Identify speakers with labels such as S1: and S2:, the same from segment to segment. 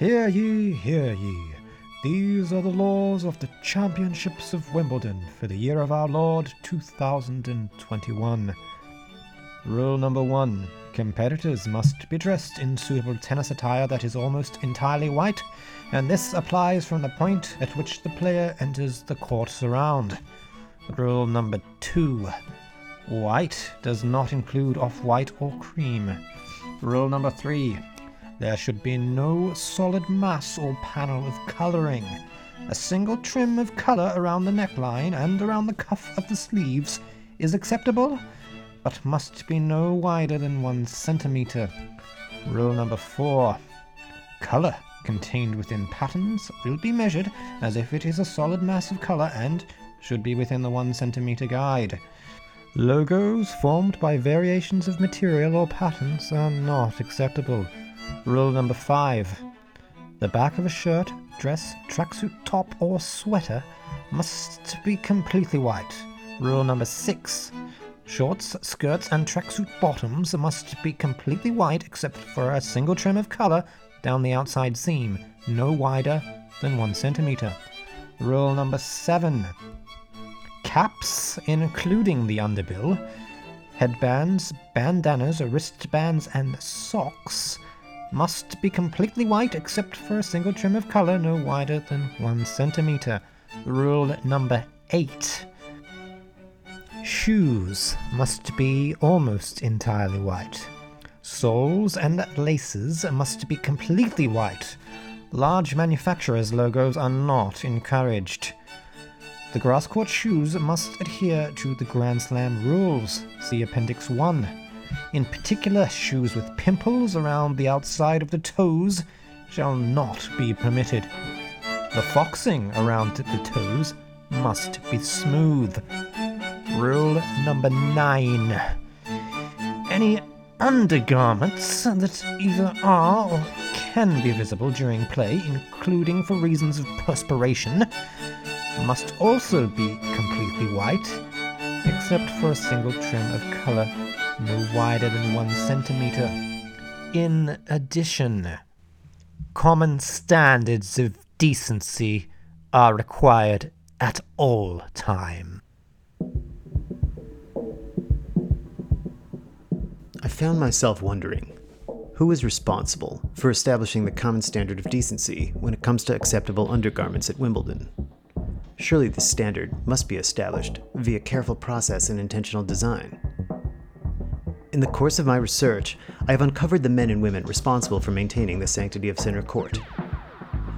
S1: Hear ye, hear ye. These are the laws of the Championships of Wimbledon for the year of our Lord 2021. Rule number one Competitors must be dressed in suitable tennis attire that is almost entirely white, and this applies from the point at which the player enters the court surround. Rule number two White does not include off white or cream. Rule number three there should be no solid mass or panel of colouring. A single trim of colour around the neckline and around the cuff of the sleeves is acceptable, but must be no wider than one centimetre. Rule number four Colour contained within patterns will be measured as if it is a solid mass of colour and should be within the one centimetre guide. Logos formed by variations of material or patterns are not acceptable. Rule number five the back of a shirt, dress, tracksuit top, or sweater must be completely white. Rule number six shorts, skirts, and tracksuit bottoms must be completely white except for a single trim of colour down the outside seam, no wider than one centimetre. Rule number seven caps, including the underbill, headbands, bandanas, wristbands, and socks must be completely white except for a single trim of colour no wider than one centimetre. Rule number eight. Shoes must be almost entirely white. Soles and laces must be completely white. Large manufacturers' logos are not encouraged. The grass court shoes must adhere to the Grand Slam rules. See Appendix 1. In particular, shoes with pimples around the outside of the toes shall not be permitted. The foxing around the toes must be smooth. Rule number nine. Any undergarments that either are or can be visible during play, including for reasons of perspiration, must also be completely white, except for a single trim of colour no wider than one centimetre. In addition, common standards of decency are required at all time.
S2: I found myself wondering who is responsible for establishing the common standard of decency when it comes to acceptable undergarments at Wimbledon? Surely this standard must be established via careful process and intentional design. In the course of my research, I have uncovered the men and women responsible for maintaining the sanctity of Center Court.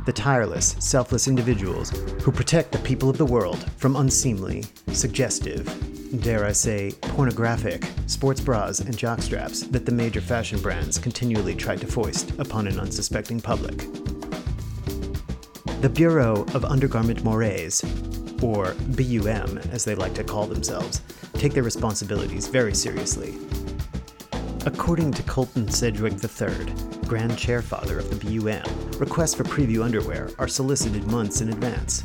S2: The tireless, selfless individuals who protect the people of the world from unseemly, suggestive, dare I say, pornographic sports bras and jockstraps that the major fashion brands continually try to foist upon an unsuspecting public. The Bureau of Undergarment Mores, or BUM as they like to call themselves, take their responsibilities very seriously According to Colton Sedgwick III, Grand Chairfather of the BUM, requests for preview underwear are solicited months in advance.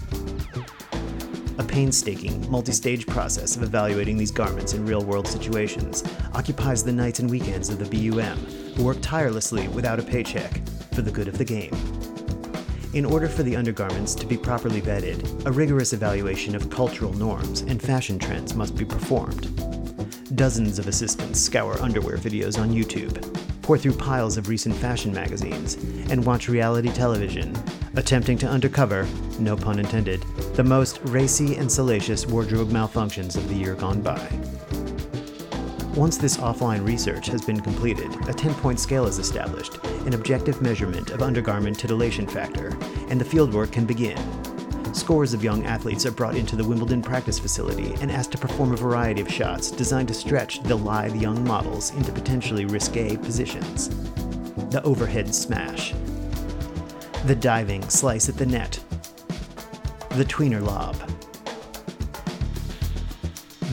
S2: A painstaking, multi stage process of evaluating these garments in real world situations occupies the nights and weekends of the BUM, who work tirelessly without a paycheck for the good of the game. In order for the undergarments to be properly vetted, a rigorous evaluation of cultural norms and fashion trends must be performed. Dozens of assistants scour underwear videos on YouTube, pour through piles of recent fashion magazines, and watch reality television, attempting to uncover, no pun intended, the most racy and salacious wardrobe malfunctions of the year gone by. Once this offline research has been completed, a 10 point scale is established, an objective measurement of undergarment titillation factor, and the fieldwork can begin, Scores of young athletes are brought into the Wimbledon practice facility and asked to perform a variety of shots designed to stretch the lithe young models into potentially risque positions. The overhead smash, the diving slice at the net, the tweener lob.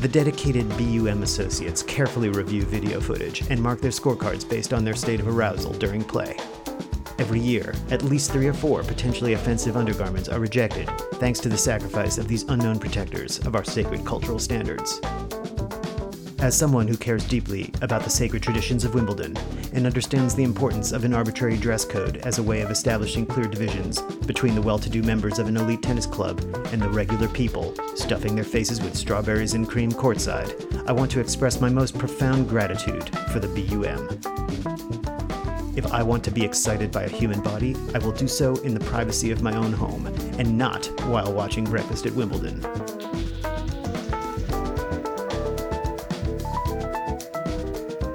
S2: The dedicated BUM associates carefully review video footage and mark their scorecards based on their state of arousal during play. Every year, at least three or four potentially offensive undergarments are rejected, thanks to the sacrifice of these unknown protectors of our sacred cultural standards. As someone who cares deeply about the sacred traditions of Wimbledon and understands the importance of an arbitrary dress code as a way of establishing clear divisions between the well to do members of an elite tennis club and the regular people stuffing their faces with strawberries and cream courtside, I want to express my most profound gratitude for the BUM. If I want to be excited by a human body, I will do so in the privacy of my own home, and not while watching Breakfast at Wimbledon.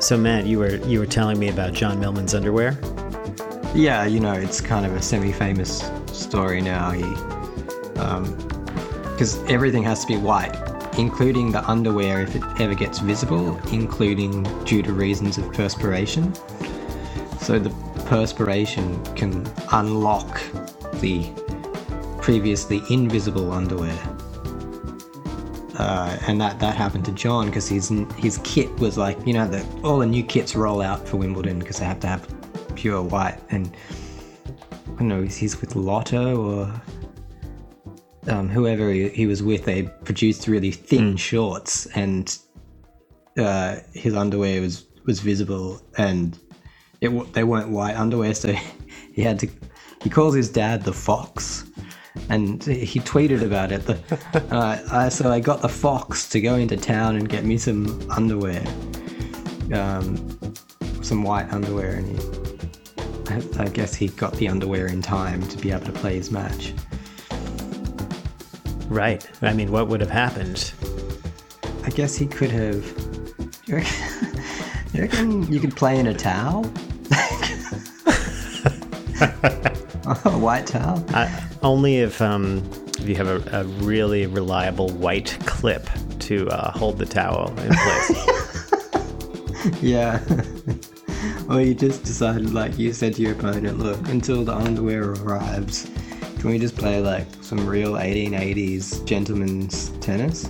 S2: So Matt, you were you were telling me about John Millman's underwear.
S3: Yeah, you know, it's kind of a semi-famous story now. He, because um, everything has to be white, including the underwear if it ever gets visible, including due to reasons of perspiration. So the perspiration can unlock the previously invisible underwear. Uh, and that, that happened to John because his his kit was like you know the all the new kits roll out for Wimbledon because they have to have pure white. And I don't know he's with Lotto or um, whoever he, he, was with they produced really thin shorts and uh, his underwear was was visible and it they weren't white underwear so he had to he calls his dad the fox and he tweeted about it. The, uh, I, so I got the fox to go into town and get me some underwear, um, some white underwear, and he, I, I guess he got the underwear in time to be able to play his match.
S2: Right. I mean, what would have happened?
S3: I guess he could have. You reckon, you, reckon you could play in a towel? a white towel?
S2: I, only if um, if you have a, a, really reliable white clip to uh, hold the towel in
S3: place. yeah. or you just decided, like you said to your opponent, look, until the underwear arrives, can we just play like some real 1880s gentleman's tennis?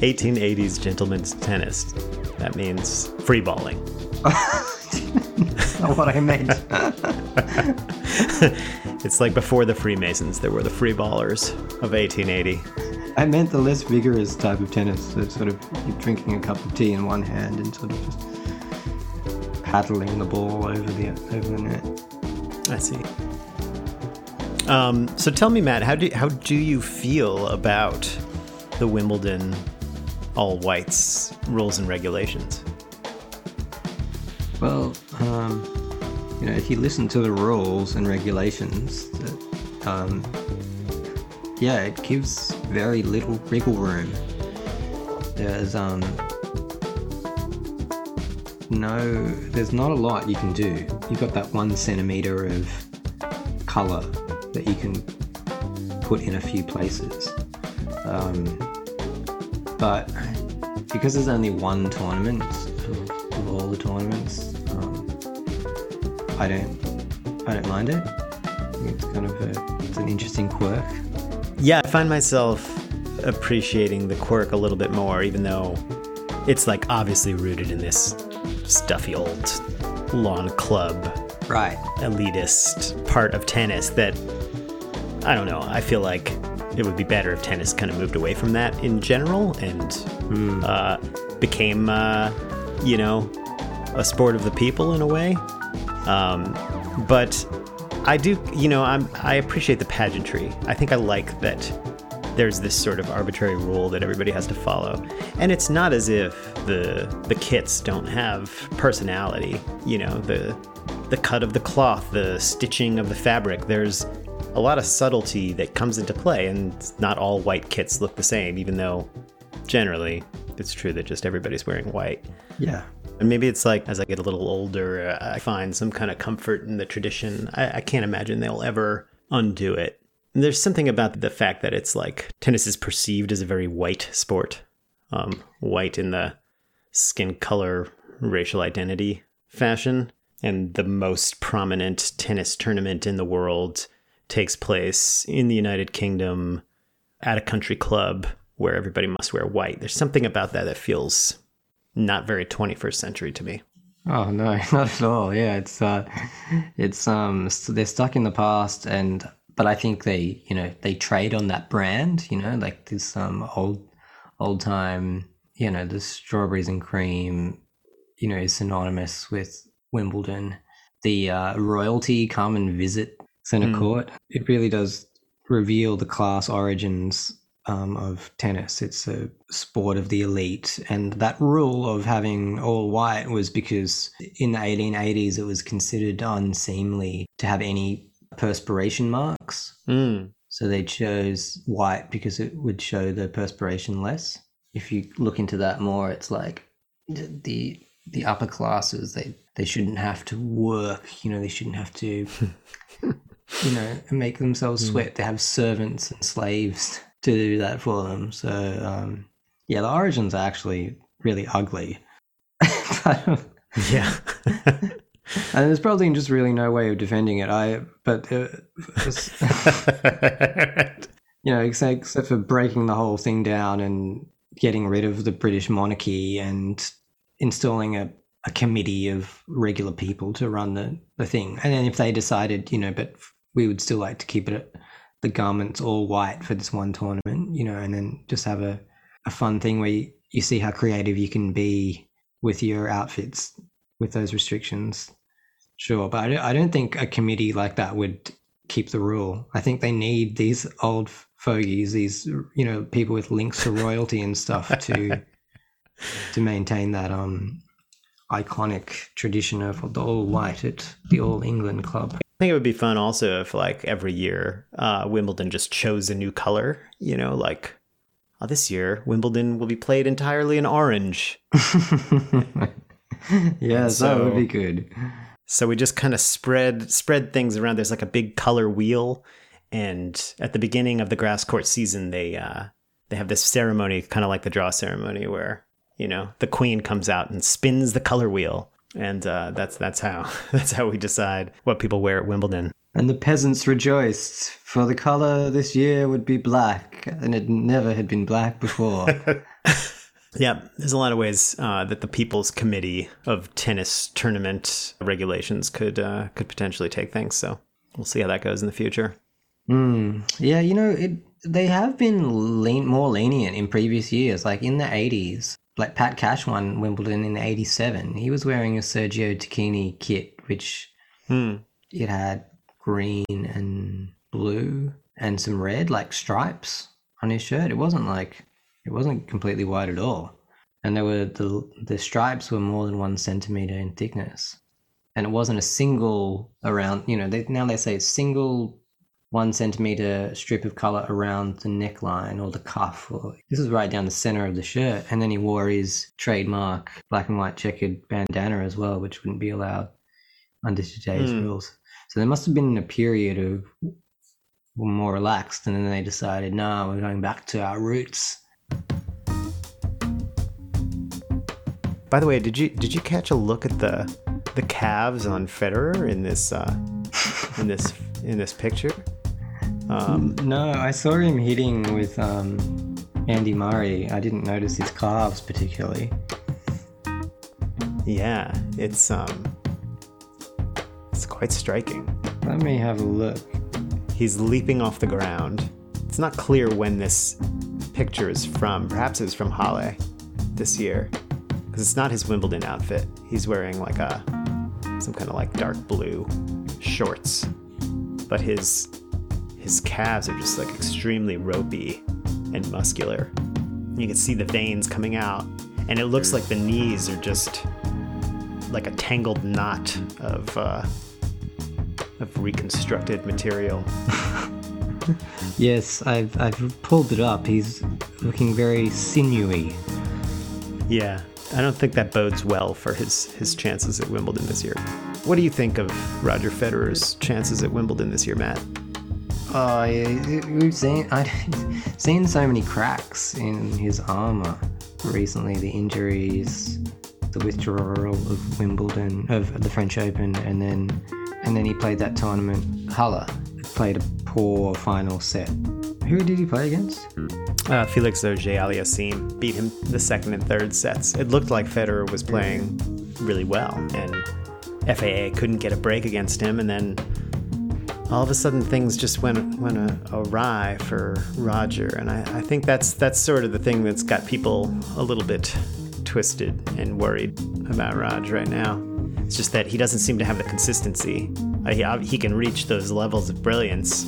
S2: 1880s gentleman's tennis. That means free balling.
S3: That's not what I meant.
S2: it's like before the Freemasons, there were the free ballers of 1880.
S3: I meant the less vigorous type of tennis, that sort of drinking a cup of tea in one hand and sort of just paddling the ball over the over the net.
S2: I see. Um, so tell me, Matt, how do how do you feel about the Wimbledon all whites rules and regulations?
S3: Well, um, you know, if you listen to the rules and regulations, that, um, yeah, it gives very little wiggle room. There's um, no, there's not a lot you can do. You've got that one centimeter of color that you can put in a few places. Um, but because there's only one tournament of, of all the tournaments, I don't I don't mind it. It's kind of a, it's an interesting quirk.
S2: Yeah, I find myself appreciating the quirk a little bit more, even though it's like obviously rooted in this stuffy old lawn club,
S3: right?
S2: Elitist part of tennis that I don't know. I feel like it would be better if tennis kind of moved away from that in general and mm. uh, became, uh, you know, a sport of the people in a way. Um, but I do, you know, I'm I appreciate the pageantry. I think I like that there's this sort of arbitrary rule that everybody has to follow. And it's not as if the the kits don't have personality, you know, the the cut of the cloth, the stitching of the fabric. There's a lot of subtlety that comes into play and not all white kits look the same even though generally it's true that just everybody's wearing white.
S3: Yeah.
S2: And maybe it's like as I get a little older, uh, I find some kind of comfort in the tradition. I, I can't imagine they'll ever undo it. And there's something about the fact that it's like tennis is perceived as a very white sport, um, white in the skin color, racial identity fashion. And the most prominent tennis tournament in the world takes place in the United Kingdom at a country club where everybody must wear white. There's something about that that feels not very 21st century to me.
S3: Oh no, not at all. Yeah, it's uh, it's um, they're stuck in the past, and but I think they, you know, they trade on that brand. You know, like this um old, old time, you know, the strawberries and cream, you know is synonymous with Wimbledon. The uh, royalty come and visit Centre
S2: Mm.
S3: Court. It really does reveal the class origins um, of tennis. It's a sport of the elite, and that rule of having all white was because in the 1880s it was considered unseemly to have any perspiration marks.
S2: Mm.
S3: So they chose white because it would show the perspiration less. If you look into that more, it's like the the, the upper classes they they shouldn't have to work. You know, they shouldn't have to, you know, make themselves sweat. They have servants and slaves to do that for them. So um, yeah, the origins are actually really ugly.
S2: Yeah.
S3: and there's probably just really no way of defending it. I but. Uh, you know, except, except for breaking the whole thing down and getting rid of the British monarchy and installing a, a committee of regular people to run the, the thing. And then if they decided, you know, but we would still like to keep it the garments all white for this one tournament, you know, and then just have a, a fun thing where you, you see how creative you can be with your outfits with those restrictions. Sure, but I don't, I don't think a committee like that would keep the rule. I think they need these old fogies, these you know people with links to royalty and stuff to to maintain that um iconic tradition of the all white at the All England Club.
S2: I think it would be fun also if, like, every year uh, Wimbledon just chose a new color. You know, like, oh, this year Wimbledon will be played entirely in orange.
S3: yes, that would be good.
S2: So we just kind of spread spread things around. There's like a big color wheel, and at the beginning of the grass court season, they uh, they have this ceremony, kind of like the draw ceremony, where you know the queen comes out and spins the color wheel, and uh, that's that's how that's how we decide what people wear at Wimbledon.
S3: And the peasants rejoiced, for the colour this year would be black, and it never had been black before.
S2: Yeah, there's a lot of ways uh, that the People's Committee of Tennis Tournament regulations could uh, could potentially take things. So we'll see how that goes in the future.
S3: Mm. Yeah, you know, it they have been lean, more lenient in previous years. Like in the 80s, like Pat Cash won Wimbledon in 87. He was wearing a Sergio Tacchini kit, which
S2: Hmm.
S3: it had green and blue and some red, like stripes on his shirt. It wasn't like, it wasn't completely white at all. And there were the, the stripes were more than one centimeter in thickness. And it wasn't a single around, you know, they, now they say single one centimeter strip of color around the neckline or the cuff. Or, this is right down the center of the shirt. And then he wore his trademark black and white checkered bandana as well, which wouldn't be allowed under today's
S2: Hmm.
S3: rules. So there must have been a period of more relaxed, and then they decided, no, we're going back to our roots.
S2: By the way, did you did you catch a look at the the calves on Federer in this uh, in this in this picture? Um,
S3: No, I saw him hitting with um, Andy Murray. I didn't notice his calves particularly.
S2: yeah, it's um, it's quite striking.
S3: Let me have a look.
S2: He's leaping off the ground. It's not clear when this picture is from. Perhaps it's from Halle this year, because it's not his Wimbledon outfit. He's wearing like a some kind of like dark blue shorts, but his his calves are just like extremely ropey and muscular. You can see the veins coming out, and it looks like the knees are just like a tangled knot of uh, of reconstructed material.
S3: Yes, I've, I've pulled it up. He's looking very sinewy.
S2: Yeah, I don't think that bodes well for his his chances at Wimbledon this year. What do you think of Roger Federer's chances at Wimbledon this year, Matt?
S3: Yeah, we've seen I've seen so many cracks in his armor recently. The injuries, the withdrawal of Wimbledon, of the French Open, and then and then he played that tournament. Halle played a poor final set. Who did he play against?
S2: Uh, Felix Auger Aliassime beat him the second and third sets. It looked like Federer was playing really well, and FAA couldn't get a break against him, and then all of a sudden things just went went awry for Roger, and I, I think that's that's sort of the thing that's got people a little bit twisted and worried about Raj right now. It's just that he doesn't seem to have the consistency. Uh, he, he can reach those levels of brilliance,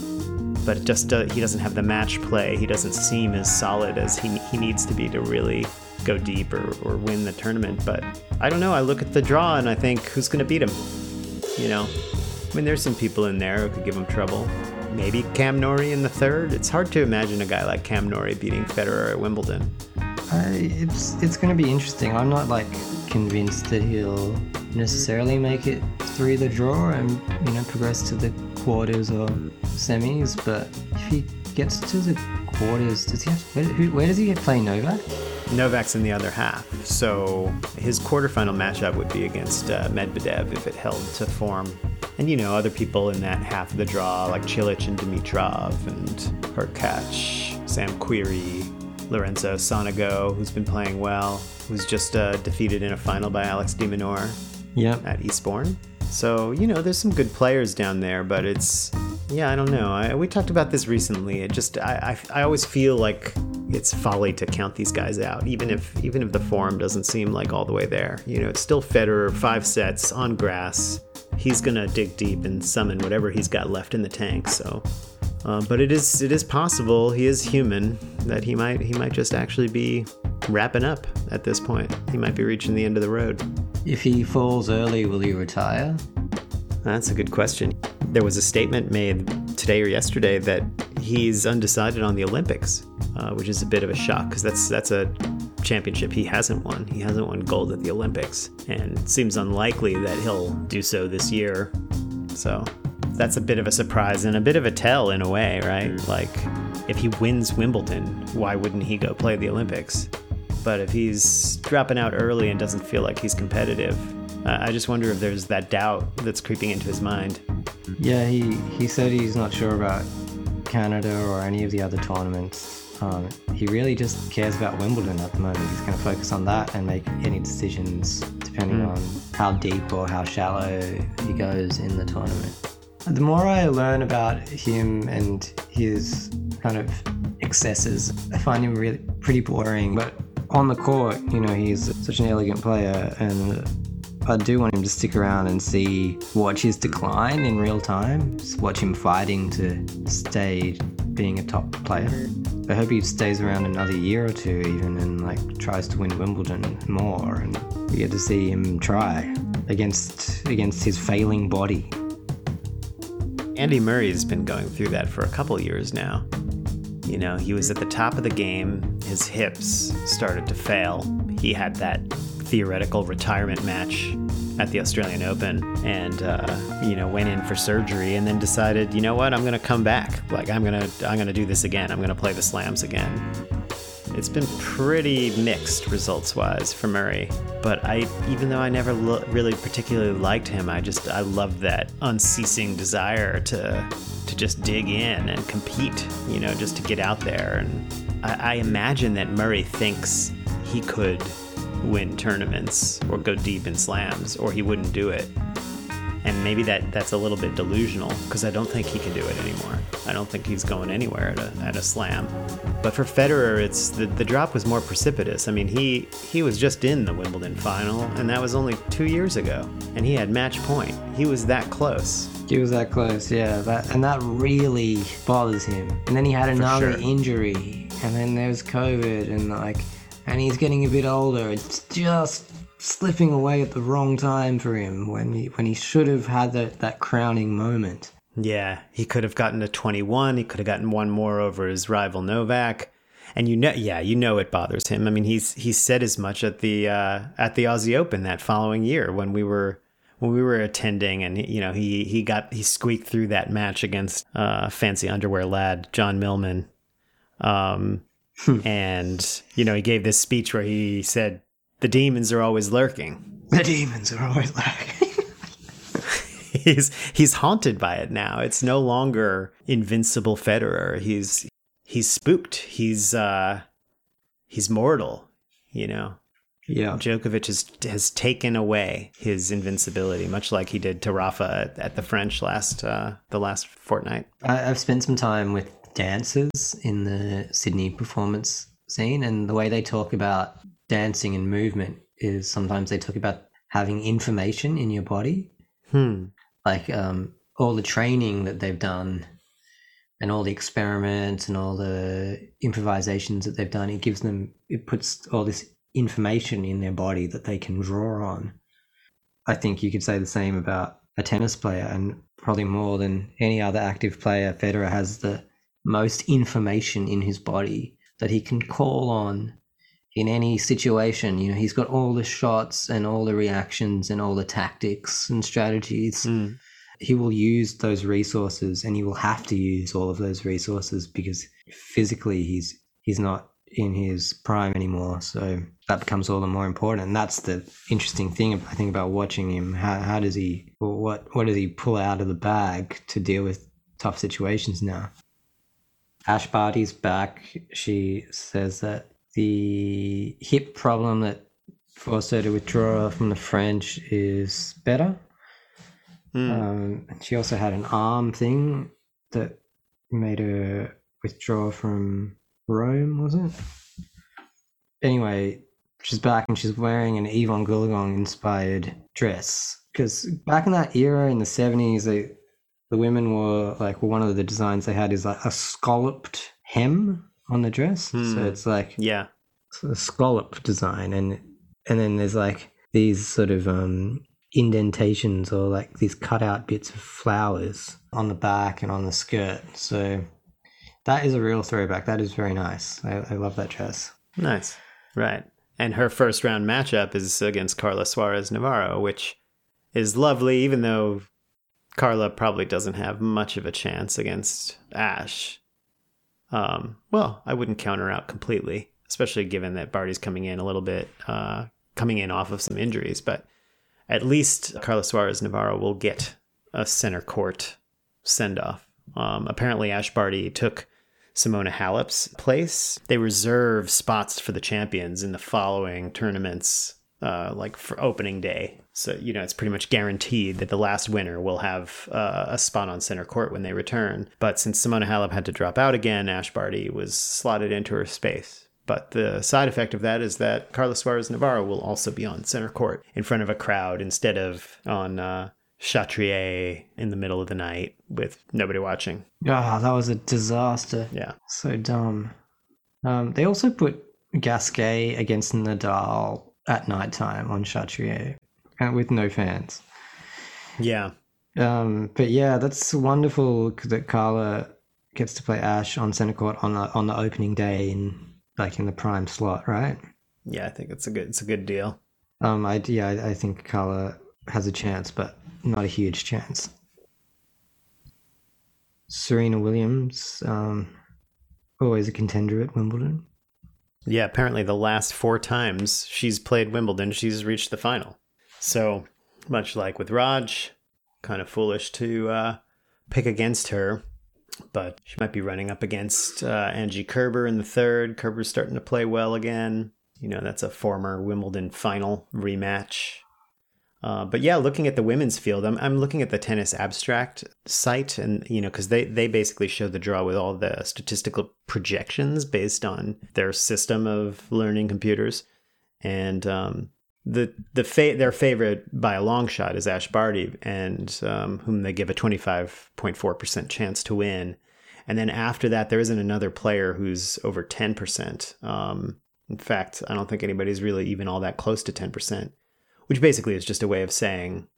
S2: but just uh, he doesn't have the match play. He doesn't seem as solid as he, he needs to be to really go deep or, or win the tournament. But I don't know. I look at the draw and I think, who's going to beat him? You know, mean, there's some people in there who could give him trouble. Maybe Cam Norrie in the third. It's hard to imagine a guy like Cam Norrie beating Federer at Wimbledon.
S3: I, it's it's going to be interesting. I'm not like convinced that he'll necessarily make it through the draw and you know progress to the quarters or semis. But if he gets to the quarters, does he have? Where, who, where does he get play Novak?
S2: Novak's in the other half, so his quarterfinal matchup would be against uh, Medvedev if it held to form. And you know, other people in that half of the draw, like Cilic and Dimitrov and Hurkacz, Sam Querrey, Lorenzo Sonego, who's been playing well, who's just uh, defeated in a final by Alex de Minaur
S3: Yep.
S2: at Eastbourne. So, you know, there's some good players down there, but it's, yeah, I don't know. I, we talked about this recently. It just, I, I, I always feel like it's folly to count these guys out, even if, even if the form doesn't seem like all the way there. You know, it's still Federer, five sets on grass. He's gonna dig deep and summon whatever he's got left in the tank. So, uh, but it is, it is possible. He is human. That he might, he might just actually be wrapping up at this point. He might be reaching the end of the road.
S3: If he falls early, will he retire?
S2: That's a good question. There was a statement made today or yesterday that he's undecided on the Olympics, uh, which is a bit of a shock because that's that's a championship he hasn't won. He hasn't won gold at the Olympics, and it seems unlikely that he'll do so this year. So that's a bit of a surprise and a bit of a tell in a way, right? Like if he wins Wimbledon, why wouldn't he go play the Olympics? But if he's dropping out early and doesn't feel like he's competitive, uh, I just wonder if there's that doubt that's creeping into his mind.
S3: Yeah, he, he said he's not sure about Canada or any of the other tournaments. Um, he really just cares about Wimbledon at the moment. He's going to focus on that and make any decisions depending on how deep or how shallow he goes in the tournament. The more I learn about him and his kind of excesses, I find him really pretty boring. But on the court, you know, he's such an elegant player and I do want him to stick around and see, watch his decline in real time, watch him fighting to stay being a top player. I hope he stays around another year or two even and like tries to win Wimbledon more and we get to see him try against against his failing body.
S2: Andy Murray's been going through that for a couple years now. You know, he was at the top of the game, his hips started to fail. He had that theoretical retirement match at the Australian Open and uh, you know went in for surgery and then decided you know what? I'm gonna come back. Like I'm gonna I'm gonna do this again. I'm gonna play the slams again. It's been pretty mixed results wise for Murray but I even though I never lo- really particularly liked him I just I love that unceasing desire to to just dig in and compete you know just to get out there. And I, I imagine that Murray thinks he could win tournaments or go deep in slams, or he wouldn't do it. And maybe that that's a little bit delusional because I don't think he can do it anymore. I don't think he's going anywhere at a, at a slam. But for Federer, it's the, the drop was more precipitous. I mean, he he was just in the Wimbledon final, and that was only two years ago, and he had match point. He was that close.
S3: He was that close, yeah. That and that really bothers him. And then he had another
S2: sure.
S3: injury, and then there's COVID, and like, and he's getting a bit older. It's just slipping away at the wrong time for him when he when he should have had that that crowning moment.
S2: Yeah, he could have gotten to 21. He could have gotten one more over his rival Novak. And you know, yeah, you know it bothers him. I mean, he's he said as much at the uh, at the Aussie Open that following year when we were when we were attending, and you know he he got he squeaked through that match against uh, fancy underwear lad John Millman, um, and you know he gave this speech where he said the demons are always lurking.
S3: The demons are always lurking.
S2: he's he's haunted by it now. It's no longer invincible Federer. He's he's spooked. He's uh he's mortal, you know.
S3: yeah.
S2: Djokovic has has taken away his invincibility, much like he did to Rafa at, at the French last uh the last fortnight.
S3: I've spent some time with dancers in the Sydney performance scene, and the way they talk about dancing and movement is sometimes they talk about having information in your body,
S2: Hmm.
S3: like um, all the training that they've done and all the experiments and all the improvisations that they've done. It gives them, it puts all this information in their body that they can draw on. I think you could say the same about a tennis player, and probably more than any other active player, Federer has the most information in his body that he can call on in any situation. You know, he's got all the shots and all the reactions and all the tactics and strategies.
S2: Hmm.
S3: He will use those resources and he will have to use all of those resources because physically he's he's not in his prime anymore. So that becomes all the more important. And that's the interesting thing I think about watching him. How how does he what what does he pull out of the bag to deal with tough situations now? Ash Barty's back. She says that the hip problem that forced her to withdraw from the French is better.
S2: Hmm.
S3: Um, and she also had an arm thing that made her withdraw from Rome, was it? Anyway, she's back and she's wearing an Evonne Goolagong inspired dress. Because back in that era in the 70s, they, the women were like, well, one of the designs they had is like a scalloped hem on the dress.
S2: Hmm.
S3: So it's like
S2: Yeah.
S3: a scallop design and and then there's like these sort of um indentations or like these cut out bits of flowers on the back and on the skirt so that is a real throwback that is very nice i, I love that dress
S2: Nice. Right. And her first round matchup is against Carla Suarez Navarro, which is lovely, even though Carla probably doesn't have much of a chance against Ash. Um, well, I wouldn't count her out completely, especially given that Barty's coming in a little bit, uh, coming in off of some injuries. But at least Carla Suarez Navarro will get a center court send off. Um, apparently, Ash Barty took Simona Halep's place. They reserve spots for the champions in the following tournaments, uh, like for opening day. So, you know, it's pretty much guaranteed that the last winner will have uh, a spot on center court when they return. But since Simona Halep had to drop out again, Ash Barty was slotted into her space. But the side effect of that is that Carlos Suarez Navarro will also be on center court in front of a crowd instead of on uh, Chatrier in the middle of the night with nobody watching.
S3: oh that was a disaster
S2: Yeah.
S3: so dumb um, they also put gasquet against nadal at nighttime on chatrier with no fans
S2: Yeah.
S3: Um, but yeah, that's wonderful that Carla gets to play Ash on center court on the on the opening day in like in the prime slot, right?
S2: Yeah, I think it's a good it's a good deal.
S3: Um, I yeah, I, I think Carla has a chance, but not a huge chance. Serena Williams, um, always a contender at Wimbledon.
S2: Yeah, apparently the last four times she's played Wimbledon, she's reached the final. So much like with Raj, kind of foolish to uh, pick against her, but she might be running up against uh, Angie Kerber in the third. Kerber's starting to play well again. You know, that's a former Wimbledon final rematch. Uh, but yeah, looking at the women's field, I'm, I'm looking at the Tennis Abstract site, and you know, because they they basically show the draw with all the statistical projections based on their system of learning computers, and um, the the fa- their favorite by a long shot is Ash Barty, and um, whom they give a 25.4 percent chance to win, and then after that, there isn't another player who's over 10 percent. Um, in fact, I don't think anybody's really even all that close to 10 percent which basically is just a way of saying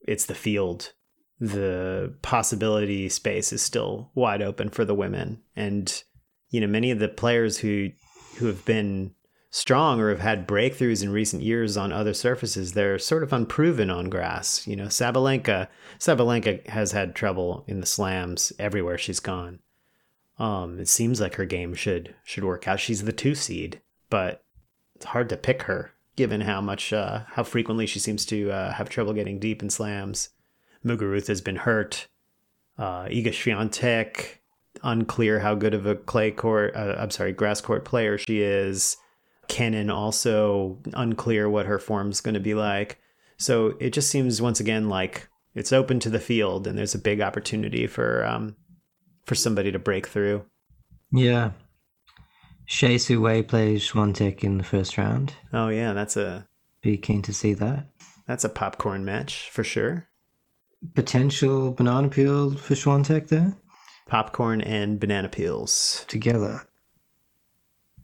S2: it's the field. The possibility space is still wide open for the women, and you know many of the players who who have been strong or have had breakthroughs in recent years on other surfaces, they're sort of unproven on grass. You know, Sabalenka Sabalenka has had trouble in the slams everywhere she's gone. Um, it seems like her game should should work out. She's the two seed, but it's hard to pick her given how much uh, how frequently she seems to uh, have trouble getting deep in slams. Muguruza has been hurt. Uh, Iga Swiatek, unclear how good of a clay court, uh, I'm sorry, grass court player she is. Kenin also unclear what her form's going to be like. So it just seems once again like it's open to the field, and there's a big opportunity for um, for somebody to break through.
S3: Yeah. Shea Wei plays Swiatek in the first round.
S2: Oh yeah, that's a
S3: Be keen to see that.
S2: That's a popcorn match for sure.
S3: Potential banana peel for Swiatek there
S2: Popcorn and banana peels.
S3: together.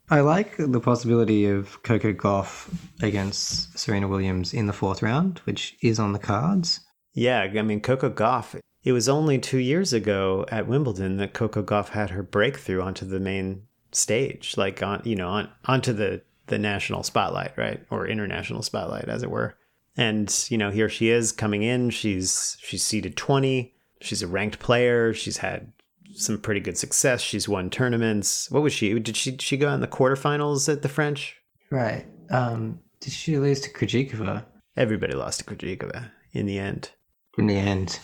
S3: I like the possibility of Coco Gauff against Serena Williams in the fourth round, which is on the cards.
S2: Yeah, I mean Coco Gauff. It was only two years ago at Wimbledon that Coco Gauff had her breakthrough onto the main stage, like on you know on onto the the national spotlight, right, or international spotlight, as it were. And you know here she is coming in. She's she's seeded twenty. She's a ranked player. She's had some pretty good success. She's won tournaments. What was she? Did she she go in the quarterfinals at the French?
S3: Right. Um, did she lose to Krejcikova
S2: Everybody lost to Krejcikova in the end.
S3: in the end?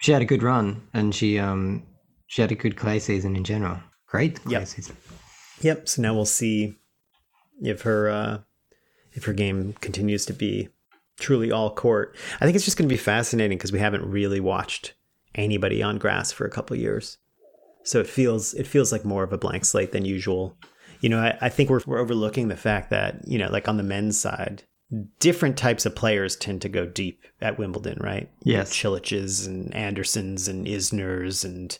S3: She had a good run, and she um she had a good clay season in general. Great clay
S2: Yep.
S3: season.
S2: Yep. So now we'll see if her uh, if her game continues to be truly all court. I think it's just going to be fascinating because we haven't really watched anybody on grass for a couple years, so it feels it feels like more of a blank slate than usual. You know, I, I think we're we're overlooking the fact that you know, like on the men's side, different types of players tend to go deep at Wimbledon, right?
S3: Yes.
S2: Cilics and Andersons and Isners and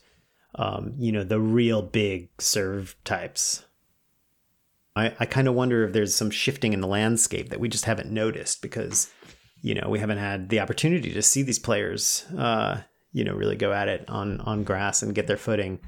S2: um, you know the real big serve types. I, I kind of wonder if there's some shifting in the landscape that we just haven't noticed because you know we haven't had the opportunity to see these players uh, you know really go at it on on grass and get their footing.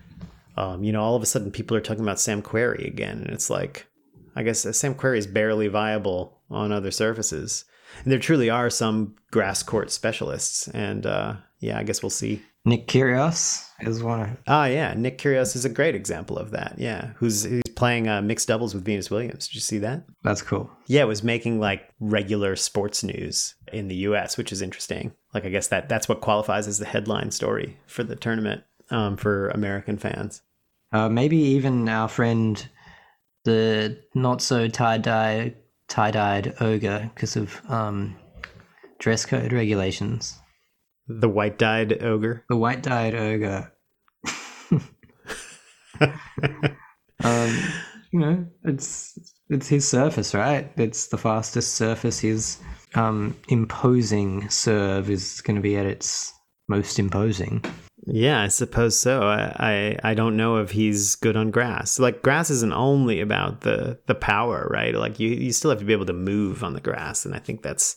S2: Um, you know, all of a sudden people are talking about Sam Querrey again, and it's like, I guess uh, Sam Querrey is barely viable on other surfaces. And there truly are some grass court specialists, and uh, yeah, I guess we'll see.
S3: Nick Kyrgios is one
S2: Ah, yeah, Nick Kyrgios is a great example of that. Yeah, who's playing uh, mixed doubles with Venus Williams? Did you see that?
S3: that's cool.
S2: Yeah, it was making like regular sports news in the U.S., which is interesting. Like, I guess that that's what qualifies as the headline story for the tournament um, for American fans.
S3: Uh, maybe even our friend, the not so tie dye tie dyed ogre, because of um, dress code regulations.
S2: The white dyed ogre.
S3: The white dyed ogre. um, you know, it's it's his surface, right? It's the fastest surface. His um, imposing serve is going to be at its most imposing.
S2: Yeah, I suppose so. I, I I don't know if he's good on grass. Like grass isn't only about the the power, right? Like you you still have to be able to move on the grass, and I think that's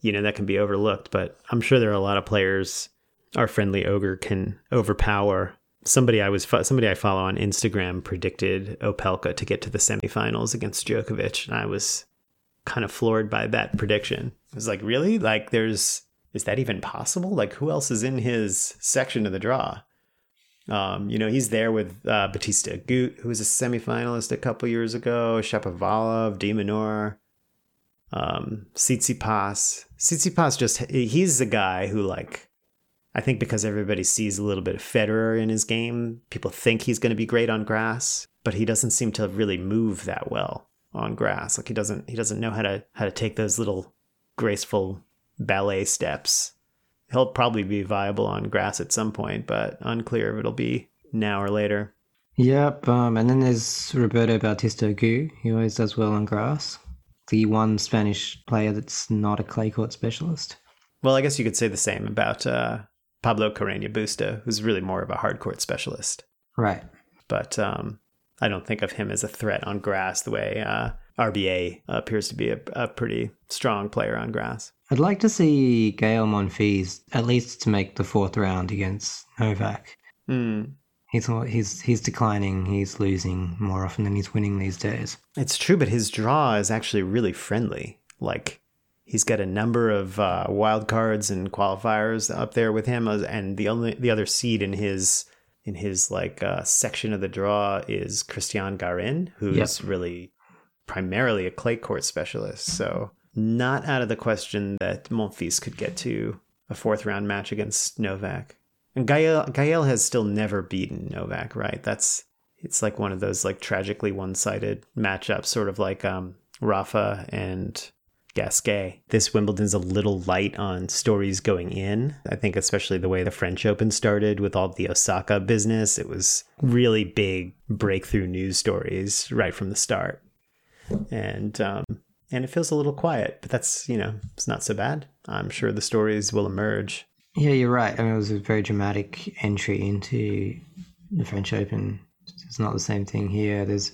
S2: you know that can be overlooked. But I'm sure there are a lot of players our friendly ogre can overpower. Somebody I was somebody I follow on Instagram predicted Opelka to get to the semifinals against Djokovic, and I was kind of floored by that prediction. I was like, really? Like there's is that even possible? Like, who else is in his section of the draw? Um, you know, he's there with uh, Bautista Agut, who was a semifinalist a couple years ago, Shapovalov, de Minaur, um, Tsitsipas. Tsitsipas just, he's the guy who, like, I think because everybody sees a little bit of Federer in his game, people think he's going to be great on grass, but he doesn't seem to really move that well on grass. Like he doesn't, he doesn't know how to how to take those little graceful ballet steps. He'll probably be viable on grass at some point, but unclear if it'll be now or later.
S3: Yep, um, and then there's Roberto Bautista Agut. He always does well on grass. The one Spanish player that's not a clay court specialist.
S2: Well, I guess you could say the same about uh, Pablo Carreño Busta, who's really more of a hard court specialist.
S3: Right.
S2: But um, I don't think of him as a threat on grass the way uh, RBA appears to be a, a pretty strong player on grass.
S3: I'd like to see Gael Monfils at least to make the fourth round against Novak.
S2: Hmm.
S3: He's he's he's declining. He's losing more often than he's winning these days.
S2: It's true, but his draw is actually really friendly. Like he's got a number of uh, wild cards and qualifiers up there with him, and the only the other seed in his in his like uh, section of the draw is Christian Garin, who's
S3: Yep.
S2: really primarily a clay court specialist. So not out of the question that Monfils could get to a fourth round match against Novak. And Gael Gael has still never beaten Novak, right? That's it's like one of those like tragically one-sided matchups, sort of like um, Rafa and Gasquet. This Wimbledon's a little light on stories going in. I think especially the way the French Open started with all the Osaka business, it was really big breakthrough news stories right from the start. And um, and it feels a little quiet, but that's, you know, it's not so bad. I'm sure the stories will emerge.
S3: Yeah, you're right. I mean, it was a very dramatic entry into the French Open. It's not the same thing here. There's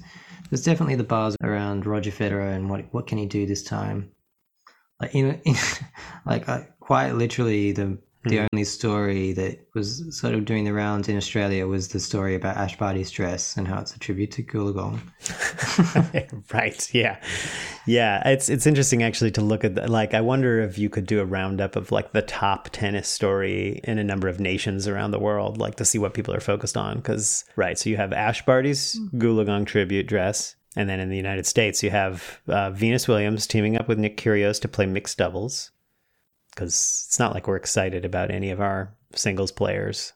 S3: there's definitely the bars around Roger Federer and what what can he do this time. Like in, in like uh, quite literally the the
S2: Hmm.
S3: only story that was sort of doing the rounds in Australia was the story about Ash Barty's dress and how it's a tribute to Goolagong.
S2: right. Yeah. Yeah. It's it's interesting actually to look at the, like I wonder if you could do a roundup of like the top tennis story in a number of nations around the world, like to see what people are focused on. Because right, so you have Ash Barty's Goolagong tribute dress. And then in the United States, you have uh, Venus Williams teaming up with Nick Kyrgios to play mixed doubles. Because it's not like we're excited about any of our singles players.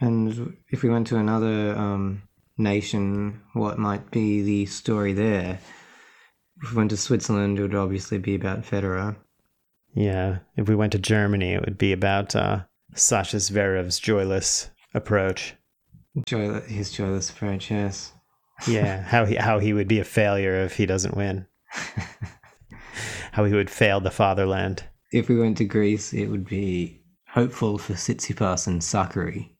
S3: And if we went to another um, nation, what might be the story there? If we went to Switzerland, it would obviously be about Federer.
S2: Yeah, if we went to Germany, it would be about uh, Sasha Zverev's joyless approach.
S3: Joy, his joyless approach, yes.
S2: Yeah, how he how he would be a failure if he doesn't win. how he would fail the fatherland.
S3: If we went to Greece, it would be hopeful for Tsitsipas and Sakkari.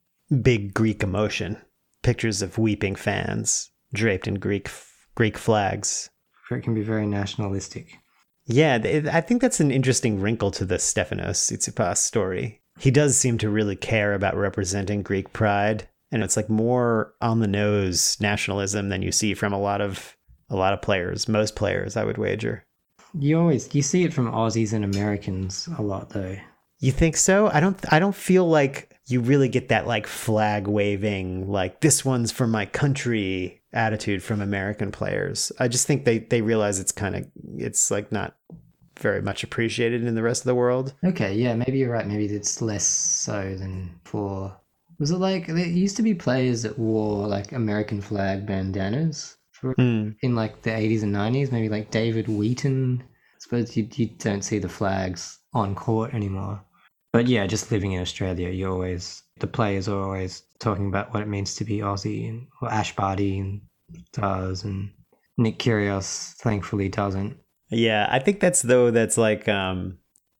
S2: Big Greek emotion. Pictures of weeping fans draped in Greek Greek flags.
S3: It can be very nationalistic.
S2: Yeah, I think that's an interesting wrinkle to the Stefanos Tsitsipas story. He does seem to really care about representing Greek pride, and it's like more on the nose nationalism than you see from a lot of a lot of players, most players, I would wager.
S3: You always you see it from Aussies and Americans a lot, though.
S2: You think so? I don't I don't feel like you really get that like flag waving like this one's for my country attitude from American players. I just think they they realize it's kind of it's like not very much appreciated in the rest of the world.
S3: Okay, yeah, maybe you're right. Maybe it's less so than for. Was it like there used to be players that wore like American flag bandanas for
S2: Hmm.
S3: in like the 80s and 90s? Maybe like David Wheaton. I suppose you you don't see the flags on court anymore. But yeah, just living in Australia, you always the players are always talking about what it means to be Aussie, and well, Ash Barty and does, and Nick Kyrgios thankfully doesn't.
S2: Yeah, I think that's though that's like um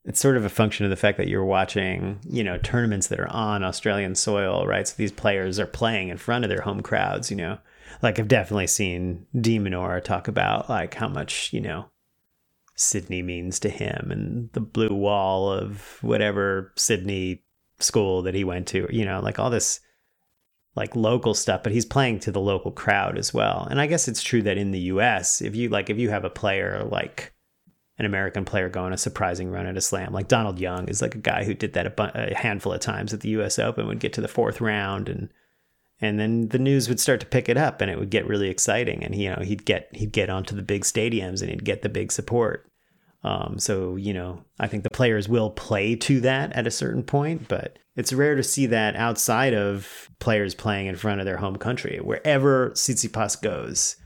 S2: it's sort of a function of the fact that you're watching, you know, tournaments that are on Australian soil, right? So these players are playing in front of their home crowds, you know. Like I've definitely seen de Minaur talk about like how much, you know, Sydney means to him and the blue wall of whatever Sydney school that he went to, you know, like all this like local stuff, but he's playing to the local crowd as well. And I guess it's true that in the US, if you like if you have a player like an American player going a surprising run at a slam, like Donald Young is like a guy who did that a, bu- a handful of times at the US Open, would get to the fourth round and and then the news would start to pick it up and it would get really exciting. And you know he'd get he'd get onto the big stadiums and he'd get the big support. Um, so you know i think the players will play to that at a certain point but it's rare to see that outside of players playing in front of their home country. Wherever Tsitsipas goes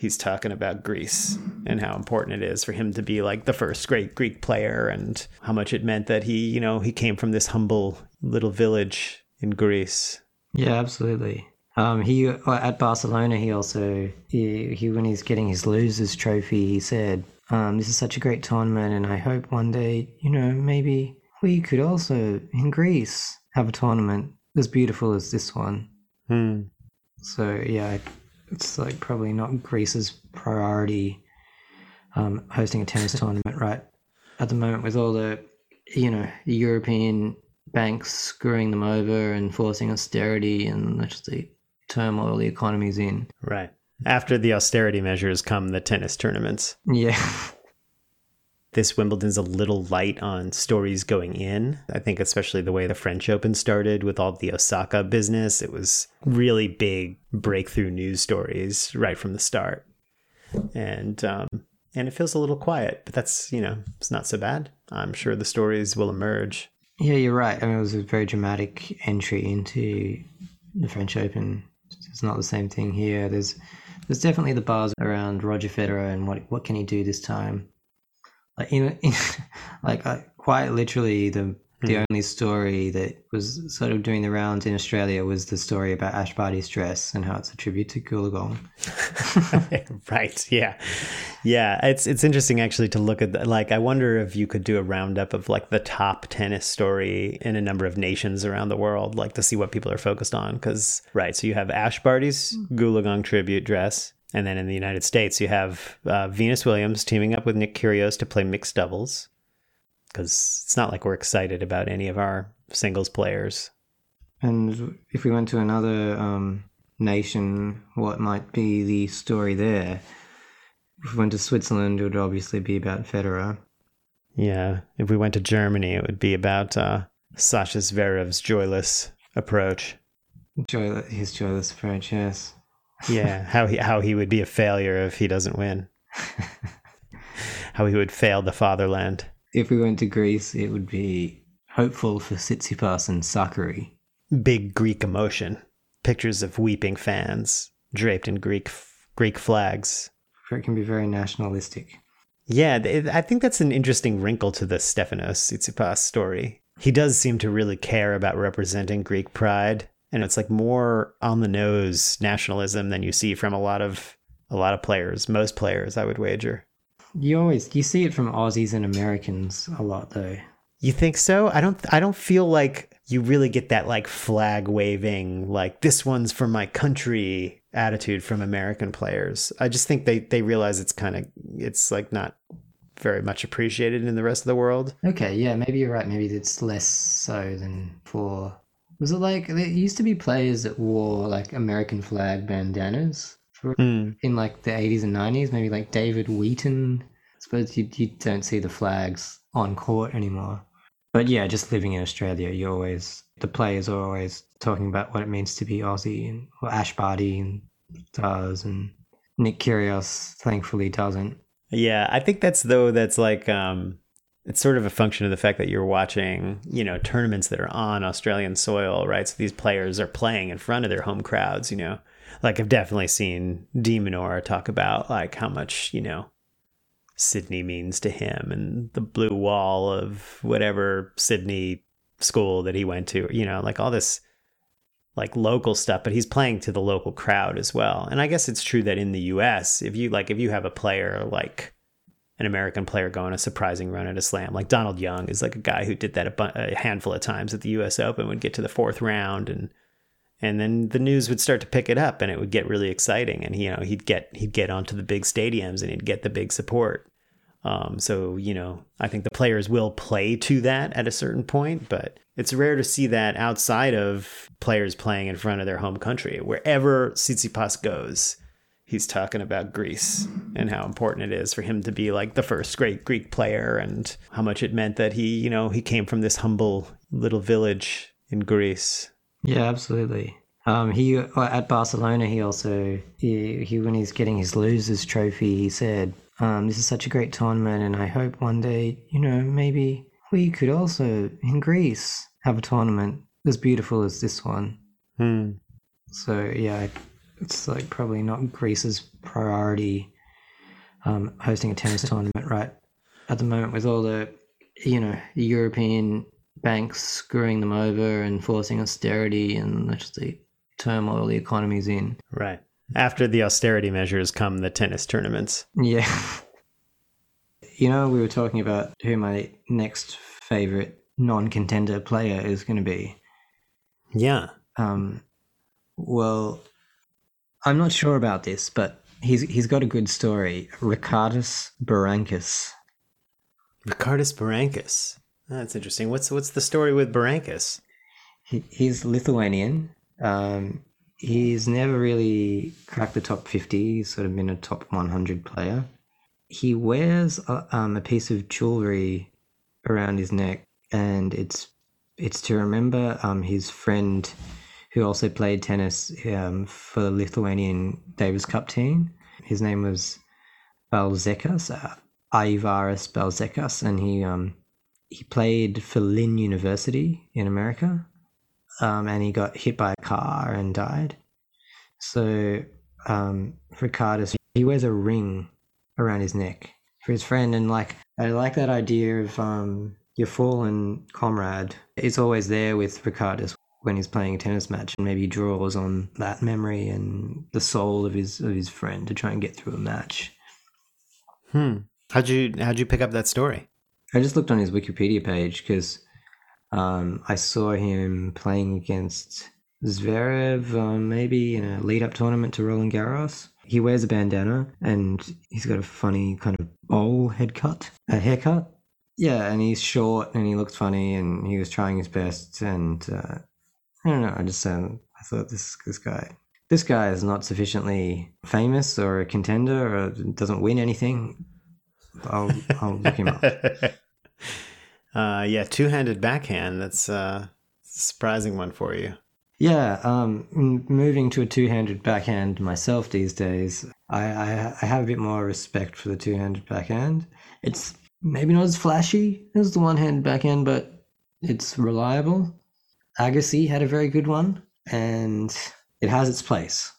S2: he's talking about Greece and how important it is for him to be like the first great Greek player and how much it meant that he you know he came from this humble little village in Greece
S3: Yeah, absolutely. Um, he uh, at Barcelona. He also he, he when he's getting his losers trophy, he said, um, "This is such a great tournament, and I hope one day, you know, maybe we could also in Greece have a tournament as beautiful as this one."
S2: Hmm.
S3: So yeah, it's like probably not Greece's priority um, hosting a tennis tournament right at the moment with all the you know European banks screwing them over and forcing austerity and just the turmoil the economy's in.
S2: Right. After the austerity measures come the tennis tournaments.
S3: Yeah,
S2: This Wimbledon's a little light on stories going in. I think, especially the way the French Open started with all the Osaka business, it was really big breakthrough news stories right from the start. And, um, and it feels a little quiet, but that's, you know, it's not so bad. I'm sure the stories will emerge.
S3: yeah, you're right. I mean, it was a very dramatic entry into the French Open. It's not the same thing here. There's there's definitely the bars around Roger Federer and what what can he do this time. Like in, in like uh, quite literally the The
S2: Hmm.
S3: only story that was sort of doing the rounds in Australia was the story about Ash Barty's dress and how it's a tribute to Goolagong.
S2: right. Yeah. Yeah. It's it's interesting actually to look at the, like I wonder if you could do a roundup of like the top tennis story in a number of nations around the world, like to see what people are focused on. Because right, so you have Ash Barty's Goolagong tribute dress. And then in the United States, you have uh, Venus Williams teaming up with Nick Kyrgios to play mixed doubles. Because it's not like we're excited about any of our singles players.
S3: And if we went to another um, nation, what might be the story there? If we went to Switzerland, it would obviously be about Federer.
S2: Yeah, if we went to Germany, it would be about uh, Sasha Zverev's joyless approach.
S3: Joy, his joyless approach, yes.
S2: Yeah, how he how he would be a failure if he doesn't win. how he would fail the fatherland.
S3: If we went to Greece, it would be hopeful for Tsitsipas and Sakkari.
S2: Big Greek emotion, pictures of weeping fans draped in Greek Greek flags.
S3: It can be very nationalistic.
S2: Yeah, I think that's an interesting wrinkle to the Stefanos Tsitsipas story. He does seem to really care about representing Greek pride, and it's like more on the nose nationalism than you see from a lot of a lot of players, most players, I would wager.
S3: You always you see it from Aussies and Americans a lot, though.
S2: You think so? I don't I don't feel like you really get that like flag waving like this one's for my country attitude from American players. I just think they they realize it's kind of it's like not very much appreciated in the rest of the world.
S3: Okay, yeah, maybe you're right. Maybe it's less so than for. Was it like there used to be players that wore like American flag bandanas for
S2: Hmm.
S3: in like the 80s and 90s? Maybe like David Wheaton. I suppose you you don't see the flags on court anymore. But yeah, just living in Australia, you always the players are always talking about what it means to be Aussie and well, Ash Barty and does and Nick Kyrgios thankfully doesn't.
S2: Yeah, I think that's though that's like um it's sort of a function of the fact that you're watching, you know, tournaments that are on Australian soil, right? So these players are playing in front of their home crowds, you know. Like I've definitely seen de Minaur talk about like how much, you know, Sydney means to him and the blue wall of whatever Sydney school that he went to, you know, like all this like local stuff, but he's playing to the local crowd as well. And I guess it's true that in the US, if you like if you have a player like an American player going a surprising run at a slam, like Donald Young is like a guy who did that a, bu- a handful of times at the US Open, would get to the fourth round and and then the news would start to pick it up and it would get really exciting. And you know he'd get he'd get onto the big stadiums and he'd get the big support. Um, so you know i think the players will play to that at a certain point but it's rare to see that outside of players playing in front of their home country. Wherever Tsitsipas goes he's talking about Greece and how important it is for him to be like the first great Greek player and how much it meant that he you know he came from this humble little village in Greece
S3: Yeah, absolutely. Um, he uh, at Barcelona. He also he, he when he's getting his losers trophy, he said, um, "This is such a great tournament, and I hope one day, you know, maybe we could also in Greece have a tournament as beautiful as this one."
S2: Hmm.
S3: So yeah, it's like probably not Greece's priority um, hosting a tennis tournament right at the moment with all the you know European banks screwing them over and forcing austerity and just the turmoil the economy's in.
S2: Right. After the austerity measures come the tennis tournaments.
S3: Yeah. you know, we were talking about who my next favorite non-contender player is going to be.
S2: Yeah.
S3: Um, well, I'm not sure about this, but he's he's got a good story. Ricardas Berankis.
S2: Ricardas Berankis. That's interesting. What's what's the story with Berankis?
S3: He, he's Lithuanian. Um, he's never really cracked the top 50. He's sort of been a top 100 player. He wears a, um, a piece of jewelry around his neck, and it's it's to remember um, his friend who also played tennis um, for the Lithuanian Davis Cup team. His name was Balzekas, uh, Ivaris Balzekas, and he um, he played for Lynn University in America, um, and he got hit by a car and died. So um, Ricardas, he wears a ring around his neck for his friend, and like I like that idea of um, your fallen comrade is always there with Ricardas when he's playing a tennis match, and maybe draws on that memory and the soul of his of his friend to try and get through a match.
S2: Hmm. How'd you how'd you pick up that story?
S3: I just looked on his Wikipedia page because um, I saw him playing against Zverev, uh, maybe in a lead up tournament to Roland Garros. He wears a bandana and he's got a funny kind of bowl head cut, a haircut. Yeah, and he's short and he looks funny and he was trying his best. And uh, I don't know, I just um, I thought this this guy. This guy is not sufficiently famous or a contender or doesn't win anything. I'll I'll look him up.
S2: uh, yeah, two-handed backhand. That's uh, a surprising one for you.
S3: Yeah, um, moving to a two-handed backhand myself these days, I, I I have a bit more respect for the two-handed backhand. It's maybe not as flashy as the one-handed backhand, but it's reliable. Agassi had a very good one, and it has its place.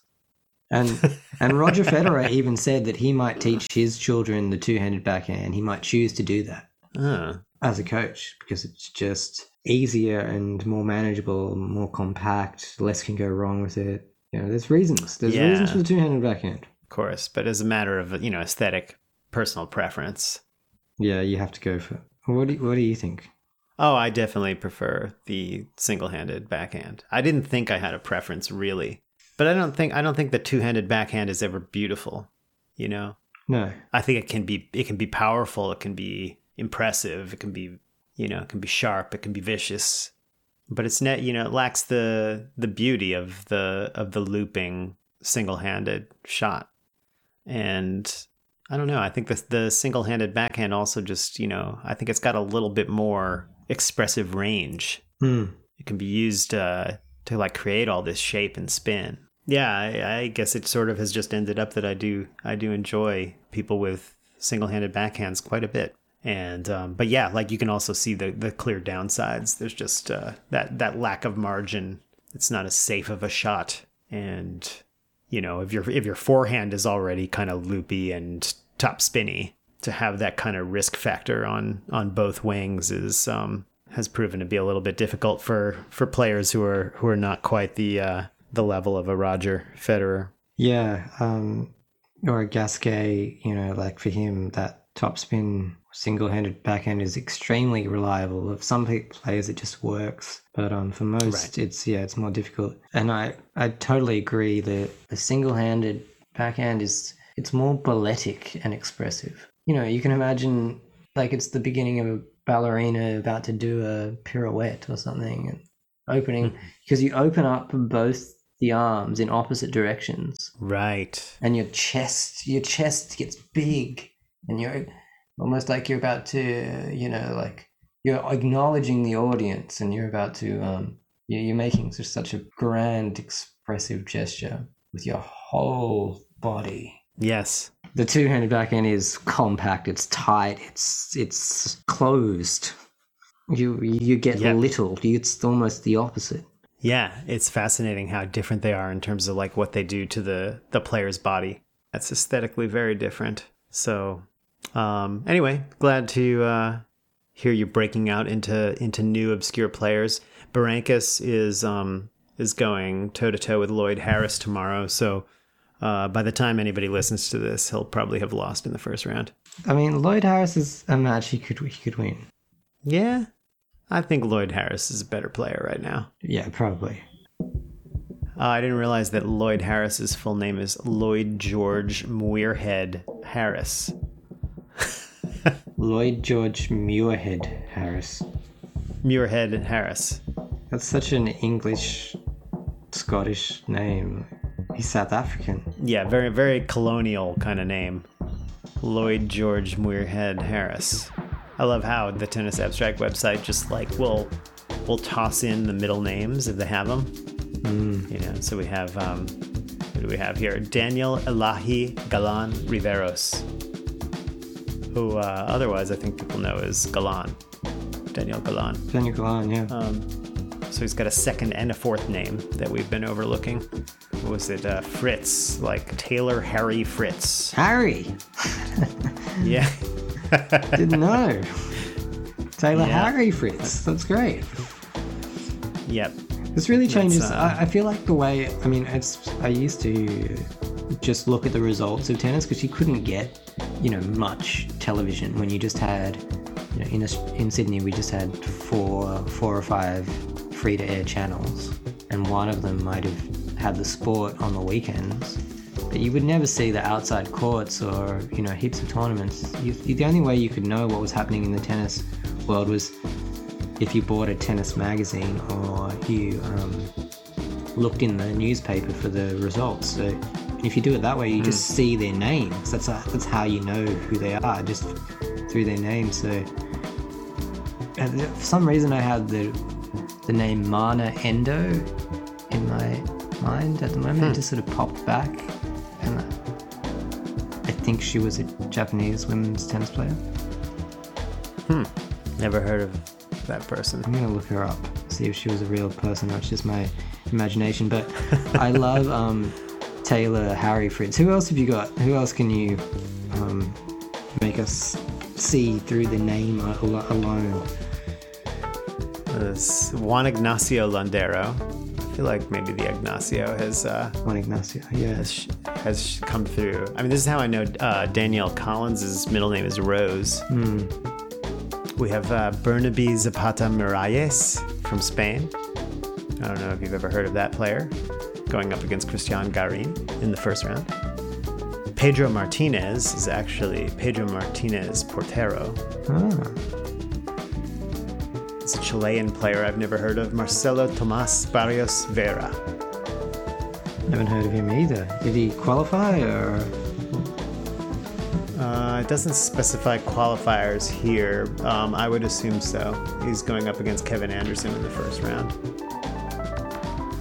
S3: And and Roger Federer even said that he might teach his children the two-handed backhand. He might choose to do that
S2: Oh,
S3: as a coach because it's just easier and more manageable, more compact. Less can go wrong with it. You know, there's reasons. There's
S2: Yeah.
S3: reasons for the two-handed backhand.
S2: of course, but as a matter of you know aesthetic, personal preference.
S3: Yeah, you have to go for. What do you, What do you think?
S2: Oh, I definitely prefer the single-handed backhand. I didn't think I had a preference really, but I don't think I don't think the two-handed backhand is ever beautiful. You know,
S3: No.
S2: I think it can be it can be powerful, it can be impressive, it can be you know, it can be sharp, it can be vicious, but it's net you know it lacks the the beauty of the of the looping single-handed shot, and I don't know. I think the the single-handed backhand also just you know I think it's got a little bit more expressive range.
S3: Hmm.
S2: It can be used uh, to like create all this shape and spin. Yeah, I, I guess it sort of has just ended up that I do I do enjoy people with single-handed backhands quite a bit. And um, but yeah, like you can also see the the clear downsides. There's just uh, that that lack of margin. It's not as safe of a shot, and you know if your if your forehand is already kind of loopy and top spinny, to have that kind of risk factor on on both wings is um, has proven to be a little bit difficult for for players who are who are not quite the uh, the level of a Roger Federer.
S3: Yeah. Um. Or a Gasquet. You know, like for him, that top spin single-handed backhand is extremely reliable. Of some players, it just works, but um, for most,
S2: Right.
S3: it's yeah, it's more difficult. And I I totally agree that the single-handed backhand is it's more balletic and expressive. You know, you can imagine like it's the beginning of a ballerina about to do a pirouette or something, and opening because you open up both the arms in opposite directions
S2: Right.
S3: and your chest your chest gets big and you're almost like you're about to you know like you're acknowledging the audience and you're about to um you- you're making such a grand expressive gesture with your whole body
S2: Yes.
S3: The two-handed backhand is compact it's tight it's it's closed you you get
S2: Yep.
S3: little it's almost the opposite
S2: Yeah, it's fascinating how different they are in terms of like what they do to the the player's body. That's aesthetically very different. So, um, anyway, glad to uh, hear you breaking out into into new obscure players. Berankis is um, is going toe to toe with Lloyd Harris tomorrow. So, uh, by the time anybody listens to this, he'll probably have lost in the first round.
S3: i mean lloyd harris is a match he could he could win
S2: Yeah, I think Lloyd Harris is a better player right now.
S3: yeah probably
S2: Uh, I didn't realize that Lloyd Harris's full name is Lloyd George Muirhead Harris.
S3: Lloyd George Muirhead Harris.
S2: Muirhead Harris.
S3: That's such an English Scottish name. He's South African.
S2: Yeah, very very colonial kind of name. Lloyd George Muirhead Harris. I love how the Tennis Abstract website just like will will toss in the middle names if they have them. You know, so we have um, who do we have here? Daniel Elahi Galan Riveros, who uh, otherwise I think people know as Galan. Daniel Galan.
S3: Daniel Galan, yeah.
S2: Um, so he's got a second and a fourth name that we've been overlooking. What was it? Uh, Fritz, like Taylor Harry Fritz.
S3: Harry!
S2: Yeah.
S3: Didn't know. Taylor
S2: Yeah.
S3: Harry Fritz. That's great.
S2: Yep.
S3: This really changes. I, I feel like the way. I mean, it's. I used to just look at the results of tennis because you couldn't get, you know, much television when you just had, you know, in Aus- in Sydney we just had four four or five free to air channels, and one of them might have had the sport on the weekends. But you would never see the outside courts or you know heaps of tournaments. You, the only way you could know what was happening in the tennis world was if you bought a tennis magazine or you um, looked in the newspaper for the results. So if you do it that way, you just see their names. That's that's how you know who they are, just through their names. So for some reason, I had the the name Mana Endo in my mind at the moment. It just sort of popped back, and I I think she was a Japanese women's tennis player. Hmm.
S2: Never heard of that person.
S3: I'm gonna look her up, see if she was a real person or it's just my imagination. But I love um, Taylor Harry Fritz. Who else have you got? Who else can you um, make us see through the name alone?
S2: This Juan Ignacio Londero. I feel like maybe the Ignacio has uh,
S3: Juan Ignacio. Yeah.
S2: has has come through. I mean, this is how I know uh, Danielle Collins' middle name is Rose. We have uh, Bernabe Zapata Miralles from Spain. I don't know if you've ever heard of that player, going up against Cristian Garin in the first round. Pedro Martinez is actually Pedro Martinez Portero.
S3: Ah,
S2: A Chilean player I've never heard of, Marcelo Tomas Barrios Vera.
S3: haven't heard of him either. Did he qualify or?
S2: Uh, it doesn't specify qualifiers here. Um, I would assume so. He's going up against Kevin Anderson in the first round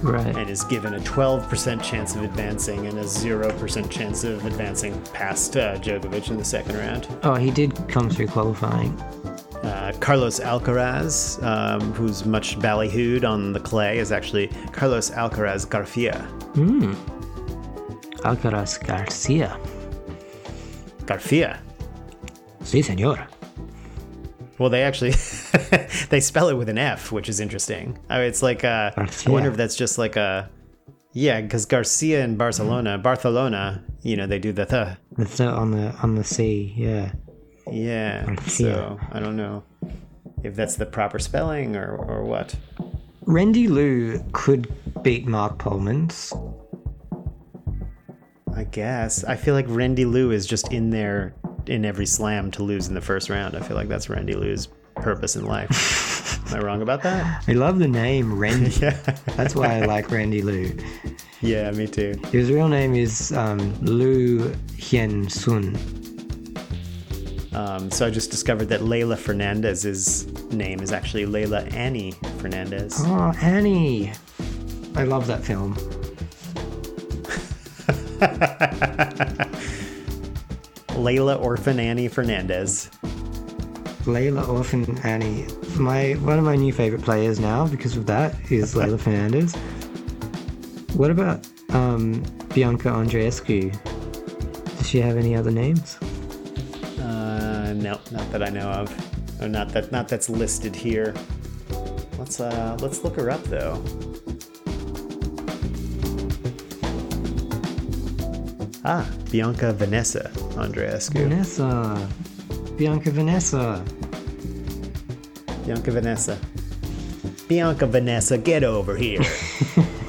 S3: Right.
S2: and is given a 12% chance of advancing and a 0% chance of advancing past uh, Djokovic in the second round.
S3: Oh, he did come through qualifying.
S2: Uh, Carlos Alcaraz, um, who's much ballyhooed on the clay, is actually Carlos Alcaraz Garcia.
S3: Alcaraz Garcia.
S2: Garcia.
S3: Sí, señor.
S2: Well, they actually they spell it with an F, which is interesting. I mean, it's like uh, I wonder if that's just like a yeah, because Garcia in Barcelona, Barcelona, you know, they do the th.
S3: It's uh, on the on the sea. Yeah.
S2: Yeah, so I don't know if that's the proper spelling or or what.
S3: Randy Lou could beat Marc Polmans.
S2: I guess I feel like Randy Lou is just in there in every slam to lose in the first round. I feel like that's Randy Lou's purpose in life. Am I wrong about that?
S3: I love the name Randy.
S2: Yeah,
S3: That's why I like Randy Lou.
S2: yeah, me too.
S3: His real name is um, Lou Hien Sun.
S2: Um, so I just discovered that Leylah Fernandez's name is actually Leylah Annie Fernandez.
S3: Oh, Annie. I love that film.
S2: Leylah Orphan Annie Fernandez.
S3: Leylah Orphan Annie. My one of my new favorite players now because of that is Leylah Fernandez. What about um, Bianca Andreescu? Does she have any other names?
S2: No, not that I know of. Or not that not that's listed here. Let's uh let's look her up though. Ah, Bianca Vanessa Andreescu.
S3: Vanessa. Bianca Vanessa.
S2: Bianca Vanessa. Bianca Vanessa, get over here.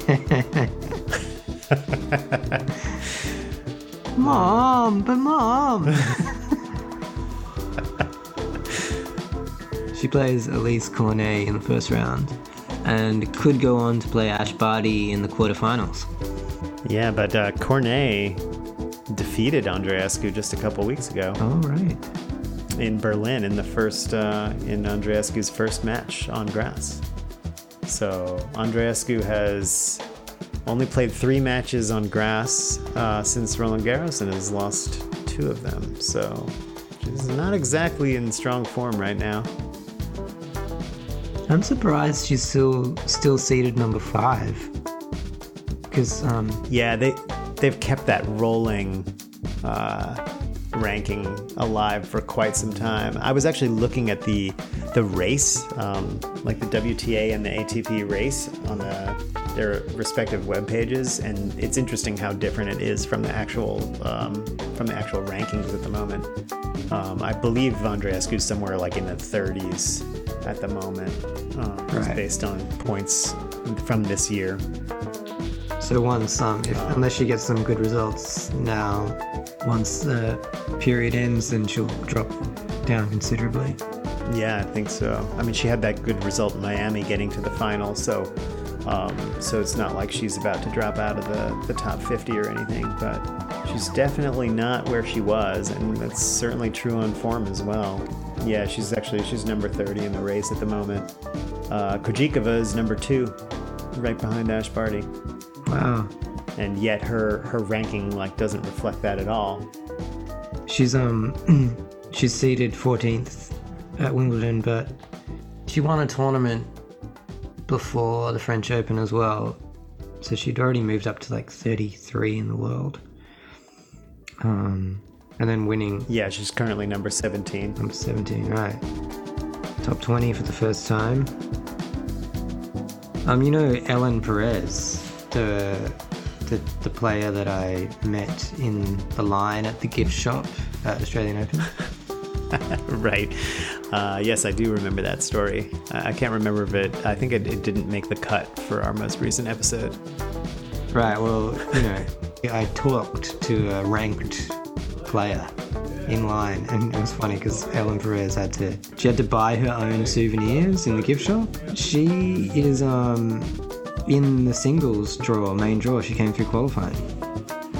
S3: Mom, but mom. plays Alizé Cornet in the first round and could go on to play Ash Barty in the quarterfinals.
S2: yeah, but uh, Cornet defeated Andreescu just a couple weeks ago.
S3: All right.
S2: in Berlin in the first uh, in Andreescu's first match on grass. So Andreescu has only played three matches on grass uh, since Roland Garros and has lost two of them. So she's not exactly in strong form right now.
S3: I'm surprised she's still still seated number five. Because um,
S2: Yeah, they they've kept that rolling uh, ranking alive for quite some time. I was actually looking at the the race, um, like the WTA and the ATP race on the, their respective web pages, and it's interesting how different it is from the actual um, from the actual rankings at the moment. Um, I believe Andreescu is somewhere like in the 30s at the moment, um, just
S3: Right.
S2: based on points from this year.
S3: So once, um, if, unless she gets some good results now, once the period ends, then she'll drop down considerably.
S2: Yeah, I think so. I mean, she had that good result in Miami, getting to the final, so um, so it's not like she's about to drop out of the, the top 50 or anything. But she's definitely not where she was, and that's certainly true on form as well. Yeah, she's actually she's number 30 in the race at the moment. Uh, Krejcikova is number two, right behind Ash Barty,
S3: Wow.
S2: and yet her her ranking like doesn't reflect that at all.
S3: She's um, she's seeded 14th at Wimbledon, but she won a tournament before the French Open as well. So she'd already moved up to like 33 in the world. Um, and then winning
S2: Yeah, she's currently number 17.
S3: number 17, right? Top 20 for the first time. Um, you know Ellen Perez, the the, the player that I met in the line at the gift shop at Australian Open.
S2: right. Uh, yes, I do remember that story. I, I can't remember if it. I think it, it didn't make the cut for our most recent episode.
S3: Right. Well, you know, I talked to a ranked player in line, and it was funny because Ellen Perez had to she had to buy her own souvenirs in the gift shop. She is um in the singles draw, main draw. She came through qualifying.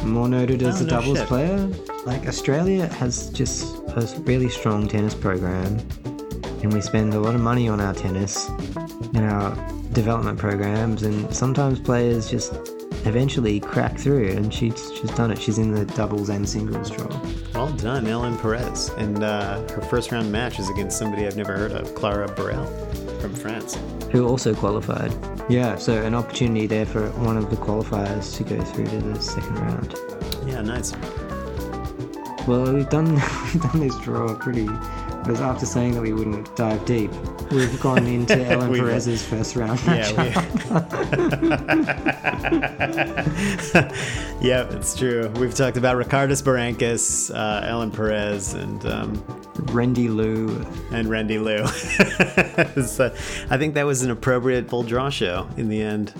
S3: More noted as
S2: Oh,
S3: a
S2: no
S3: doubles
S2: shit.
S3: player. Like Australia has just a really strong tennis program, and we spend a lot of money on our tennis and our development programs, and sometimes players just eventually crack through, and she's she's done it. She's in the doubles and singles draw.
S2: Well done, Ellen Perez. And uh, her first round match is against somebody I've never heard of, Clara Burel from France.
S3: who also qualified. Yeah, so an opportunity there for one of the qualifiers to go through to the second round.
S2: Yeah, nice.
S3: Well, we've done we've done this draw pretty. Because after saying that we wouldn't dive deep, we've gone into Ellen Perez's first round.
S2: Yeah, we... it's true. We've talked about Ricardas Berankis, uh, Ellen Perez, and um,
S3: Rendy Lou.
S2: and Randy Lou. so I think that was an appropriate full draw show in the end.